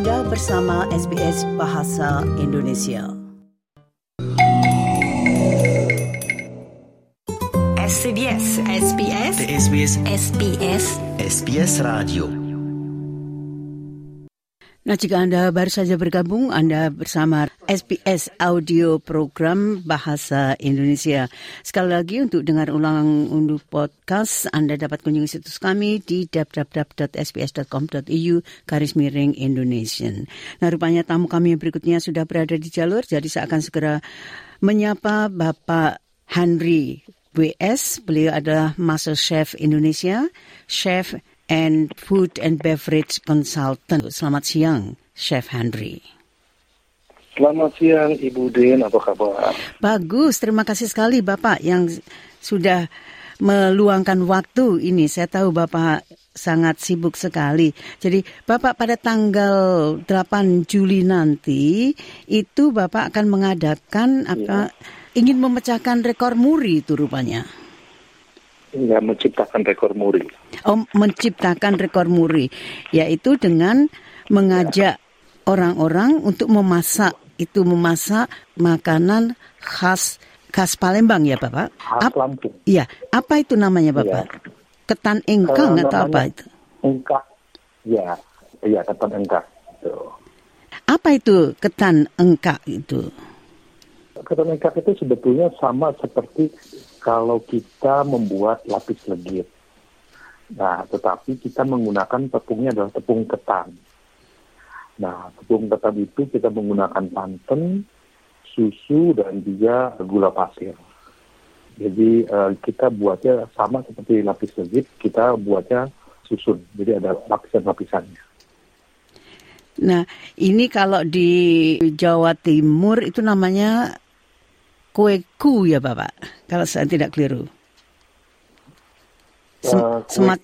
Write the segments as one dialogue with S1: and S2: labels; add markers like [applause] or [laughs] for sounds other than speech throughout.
S1: Anda bersama SBS Bahasa Indonesia.
S2: SBS SBS
S3: SBS
S2: SBS
S3: SBS Radio
S1: Nah, jika Anda baru saja bergabung, Anda bersama SBS Audio Program Bahasa Indonesia. Sekali lagi untuk dengar ulang unduh podcast, Anda dapat kunjungi situs kami di www.sbs.com.au garis miring Indonesian. Nah, rupanya tamu kami yang berikutnya sudah berada di jalur, jadi saya akan segera menyapa Bapak Henry WS. Beliau adalah Master Chef Indonesia, Chef and Food and Beverage Consultant. Selamat siang, Chef Henry.
S4: Selamat siang Ibu Den, apa kabar?
S1: Bagus, terima kasih sekali Bapak yang sudah meluangkan waktu ini. Saya tahu Bapak sangat sibuk sekali. Jadi Bapak pada tanggal 8 Juli nanti itu Bapak akan mengadakan apa ingin memecahkan rekor muri itu rupanya.
S4: Ya, menciptakan rekor muri.
S1: Oh, menciptakan rekor muri, yaitu dengan mengajak orang-orang untuk memasak itu memasak makanan khas khas Palembang ya Bapak?
S4: Khas Lampung.
S1: Iya, apa itu namanya Bapak? Ketan engkang
S4: Eh,
S1: atau apa itu?
S4: Engkak. Ya, iya ketan engkak. Tuh.
S1: Apa itu ketan engkak itu?
S4: Ketan engkak itu sebetulnya sama seperti kalau kita membuat lapis legit. Nah, tetapi kita menggunakan tepungnya adalah tepung ketan. Nah, tepung ketan itu kita menggunakan santan, susu, dan juga gula pasir. Jadi eh, kita buatnya sama seperti lapis legit, kita buatnya susun. Jadi ada lapisan-lapisannya.
S1: Nah, ini kalau di Jawa Timur itu namanya kue ku ya Bapak, kalau saya tidak keliru. Sem-
S4: Eh,
S1: semat-.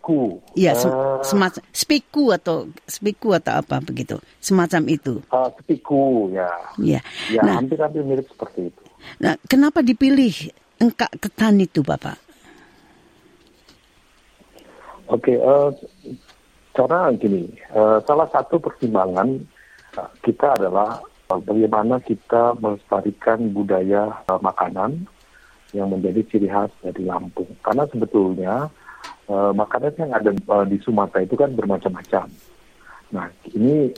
S1: Iya, sem-
S4: Eh,
S1: semacam spiku atau spiku atau apa begitu, semacam itu.
S4: eh, kepiku, ya.
S1: Ya.
S4: Ya,
S1: Nah,
S4: hampir-hampir mirip seperti itu.
S1: nah, kenapa dipilih engkak ketan itu, Bapak?
S4: Oke, eh, karena gini, eh, salah satu pertimbangan kita adalah bagaimana kita melestarikan budaya eh, makanan yang menjadi ciri khas dari Lampung. Karena sebetulnya eh, makanan yang ada eh, di Sumatera itu kan bermacam-macam. Nah, ini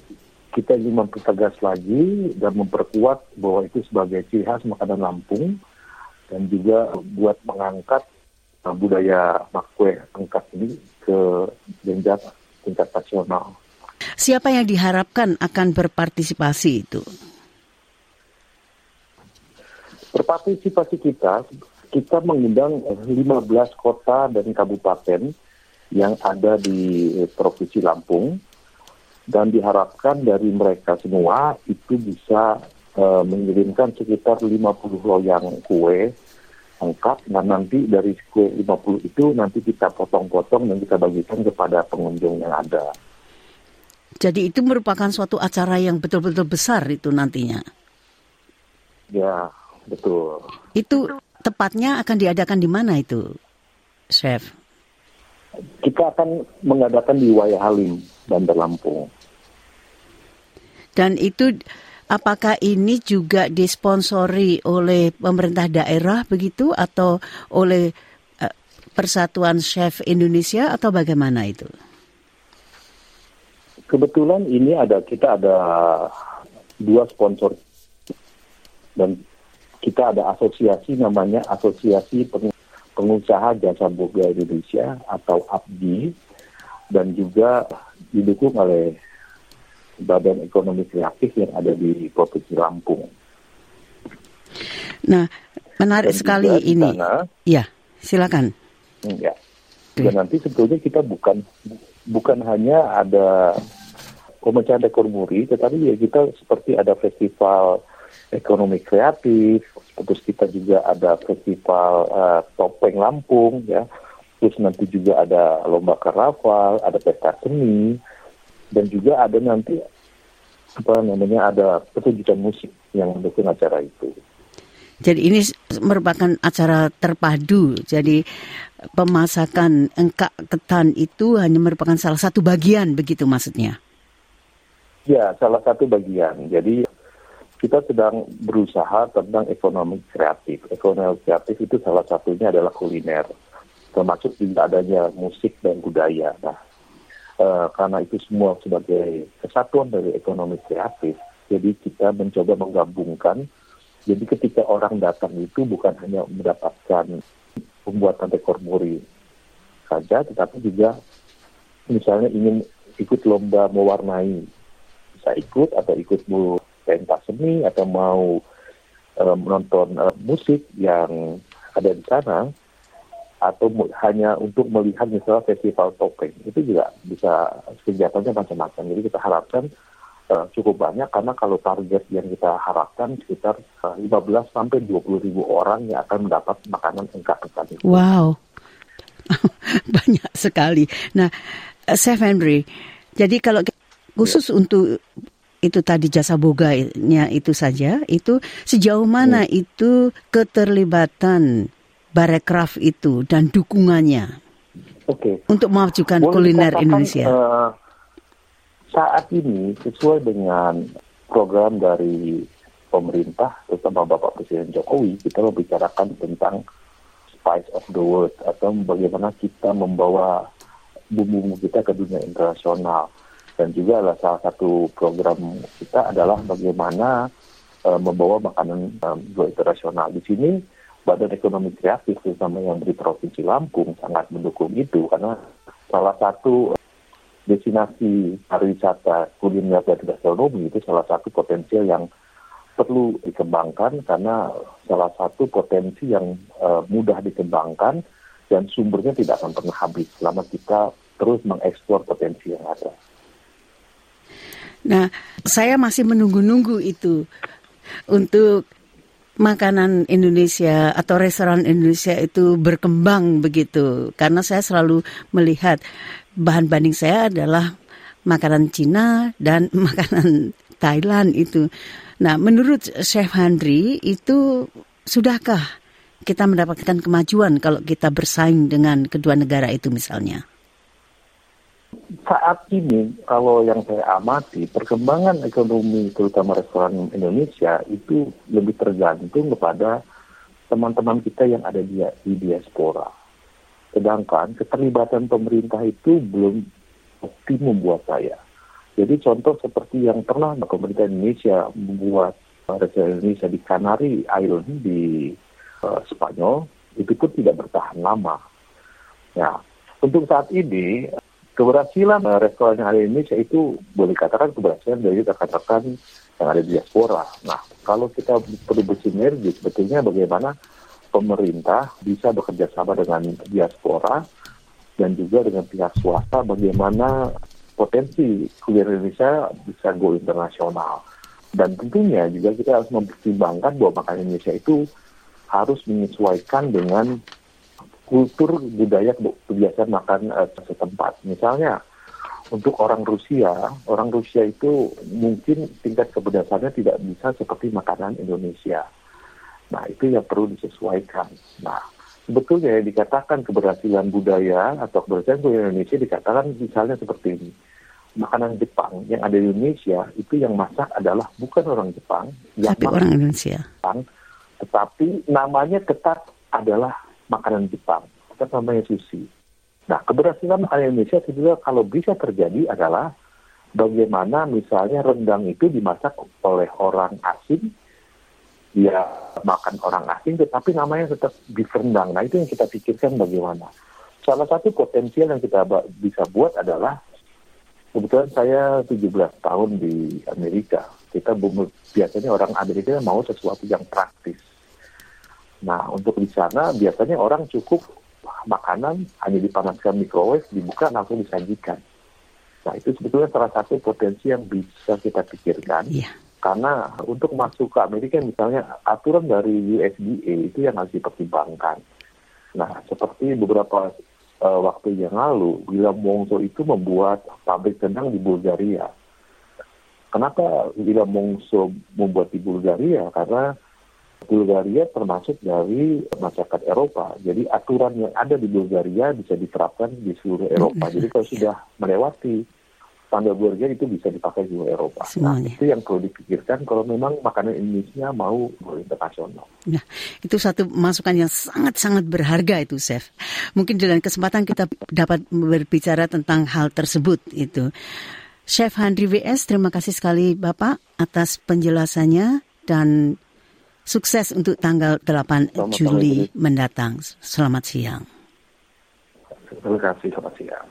S4: kita ingin mempertegas lagi dan memperkuat bahwa itu sebagai ciri khas makanan Lampung dan juga buat mengangkat uh, budaya makwe angkat ini ke jenjang tingkat nasional.
S1: Siapa yang diharapkan akan berpartisipasi itu?
S4: Berpartisipasi kita, kita mengundang eh, 15 kota dan kabupaten yang ada di eh, Provinsi Lampung dan diharapkan dari mereka semua itu bisa eh, mengirimkan sekitar 50 loyang kue lengkap dan nanti dari kue 50 itu nanti kita potong-potong dan kita bagikan kepada pengunjung yang ada.
S1: Jadi itu merupakan suatu acara yang betul-betul besar itu nantinya.
S4: Ya, betul.
S1: Itu tepatnya akan diadakan di mana itu, Chef?
S4: Kita akan mengadakan di Waya Halim, Bandar Lampung.
S1: Dan itu apakah ini juga disponsori oleh pemerintah daerah begitu atau oleh eh, Persatuan Chef Indonesia atau bagaimana itu?
S4: Kebetulan ini ada kita ada dua sponsor dan kita ada asosiasi namanya Asosiasi Peng- Pengusaha Jasa Boga Indonesia atau APDI dan juga didukung oleh Badan Ekonomi Kreatif yang ada di Provinsi Lampung.
S1: Nah, menarik
S4: Dan
S1: sekali ini.
S4: sana-
S1: Ya, silakan.
S4: Ya. Dan nanti sebetulnya kita bukan bukan hanya ada pemecahan rekor muri, tetapi ya kita seperti ada festival ekonomi kreatif, terus kita juga ada festival eh, topeng Lampung, ya. Terus nanti juga ada lomba karnaval, ada pesta seni, dan juga ada nanti apa namanya ada pertunjukan musik yang mendukung acara itu.
S1: Jadi ini merupakan acara terpadu. Jadi pemasakan engkak ketan itu hanya merupakan salah satu bagian begitu maksudnya.
S4: Ya, salah satu bagian. Jadi kita sedang berusaha tentang ekonomi kreatif. Ekonomi kreatif itu salah satunya adalah kuliner, termasuk juga adanya musik dan budaya. Nah, uh, karena itu semua sebagai kesatuan dari ekonomi kreatif, jadi kita mencoba menggabungkan. Jadi ketika orang datang itu bukan hanya mendapatkan pembuatan dekor muri saja, tetapi juga misalnya ingin ikut lomba mewarnai bisa ikut atau ikut pentas seni atau mau uh, menonton uh, musik yang ada di sana atau hanya untuk melihat misalnya festival topeng itu juga bisa kegiatannya macam-macam jadi kita harapkan uh, cukup banyak karena kalau target yang kita harapkan sekitar uh, 15 sampai 20 ribu orang yang akan mendapat makanan engkak itu.
S1: Wow, [laughs] banyak sekali. Nah, Chef Henry, jadi kalau khusus ya. untuk itu tadi jasa boganya itu saja, itu sejauh mana hmm. itu keterlibatan Barekraf itu dan dukungannya
S4: okay.
S1: untuk memajukan Boleh kuliner Indonesia? Uh,
S4: saat ini sesuai dengan program dari pemerintah, terutama Bapak Presiden Jokowi, kita membicarakan tentang spice of the world atau bagaimana kita membawa bumbu-bumbu kita ke dunia internasional dan juga adalah salah satu program kita adalah bagaimana uh, membawa makanan um, internasional. Di sini Badan Ekonomi Kreatif terutama yang di Provinsi Lampung sangat mendukung itu karena salah satu destinasi pariwisata kuliner dan gastronomi itu salah satu potensial yang perlu dikembangkan karena salah satu potensi yang uh, mudah dikembangkan dan sumbernya tidak akan pernah habis selama kita terus mengeksplor potensi yang ada.
S1: Nah, saya masih menunggu-nunggu itu untuk makanan Indonesia atau restoran Indonesia itu berkembang begitu. Karena saya selalu melihat bahan banding saya adalah makanan Cina dan [laughs] makanan Thailand itu. Nah, menurut Chef Handri itu sudahkah kita mendapatkan kemajuan kalau kita bersaing dengan kedua negara itu misalnya?
S4: Saat ini kalau yang saya amati perkembangan ekonomi terutama restoran Indonesia itu lebih tergantung kepada teman-teman kita yang ada di, di diaspora. Sedangkan keterlibatan pemerintah itu belum optimum buat saya. Jadi contoh seperti yang pernah pemerintah Indonesia membuat restoran Indonesia di Canary Island di uh, Spanyol itu pun tidak bertahan lama. Ya, untuk saat ini keberhasilan uh, restoran yang ada di Indonesia itu boleh dikatakan keberhasilan dari rekan-rekan yang ada di diaspora. Nah, kalau kita perlu bersinergi, sebetulnya bagaimana pemerintah bisa bekerja sama dengan diaspora dan juga dengan pihak swasta bagaimana potensi kuliner Indonesia bisa go internasional. Dan tentunya juga kita harus mempertimbangkan bahwa makanan Indonesia itu harus menyesuaikan dengan kultur budaya kebiasaan makan uh, setempat. Misalnya untuk orang Rusia, orang Rusia itu mungkin tingkat kepedasannya tidak bisa seperti makanan Indonesia. Nah, itu yang perlu disesuaikan. Nah, sebetulnya yang dikatakan keberhasilan budaya atau keberhasilan budaya Indonesia dikatakan misalnya seperti ini. Makanan Jepang yang ada di Indonesia itu yang masak adalah bukan orang Jepang,
S1: yang tapi orang Indonesia.
S4: Jepang, tetapi namanya tetap adalah makanan Jepang. Kita namanya sushi. Nah, keberhasilan makanan Indonesia juga kalau bisa terjadi adalah bagaimana misalnya rendang itu dimasak oleh orang asing, ya makan orang asing, tetapi namanya tetap beef rendang. Nah, itu yang kita pikirkan bagaimana. Salah satu potensial yang kita bisa buat adalah kebetulan saya 17 tahun di Amerika. Kita biasanya orang Amerika mau sesuatu yang praktis. Nah, untuk di sana biasanya orang cukup makanan hanya dipanaskan microwave, dibuka langsung disajikan. Nah, itu sebetulnya salah satu potensi yang bisa kita pikirkan. Yeah. Karena untuk masuk ke Amerika misalnya aturan dari USDA itu yang harus dipertimbangkan. Nah, seperti beberapa uh, waktu yang lalu, William Wongso itu membuat pabrik tenang di Bulgaria. Kenapa William Wongso membuat di Bulgaria? Karena Bulgaria termasuk dari masyarakat Eropa. Jadi aturan yang ada di Bulgaria bisa diterapkan di seluruh Eropa. Jadi kalau sudah melewati standar burger itu bisa dipakai di Eropa. Nah, itu yang perlu dipikirkan kalau memang makanan Indonesia mau go internasional.
S1: Nah, itu satu masukan yang sangat-sangat berharga itu, Chef. Mungkin dengan kesempatan kita dapat berbicara tentang hal tersebut itu. Chef Handri WS, terima kasih sekali Bapak atas penjelasannya dan sukses untuk tanggal 8
S4: Selamat
S1: Juli mendatang. Selamat siang.
S4: Terima kasih, selamat siang.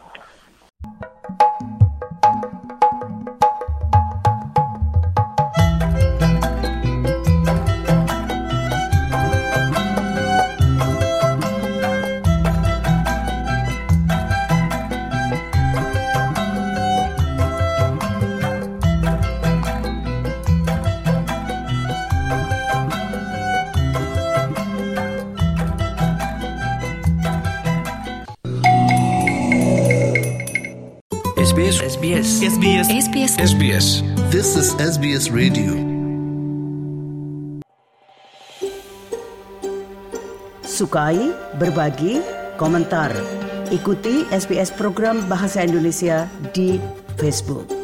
S3: SBS SBS
S2: SBS
S3: SBS
S5: This is SBS Radio.
S1: Sukai, berbagi, komentar. Ikuti SBS program Bahasa Indonesia di Facebook.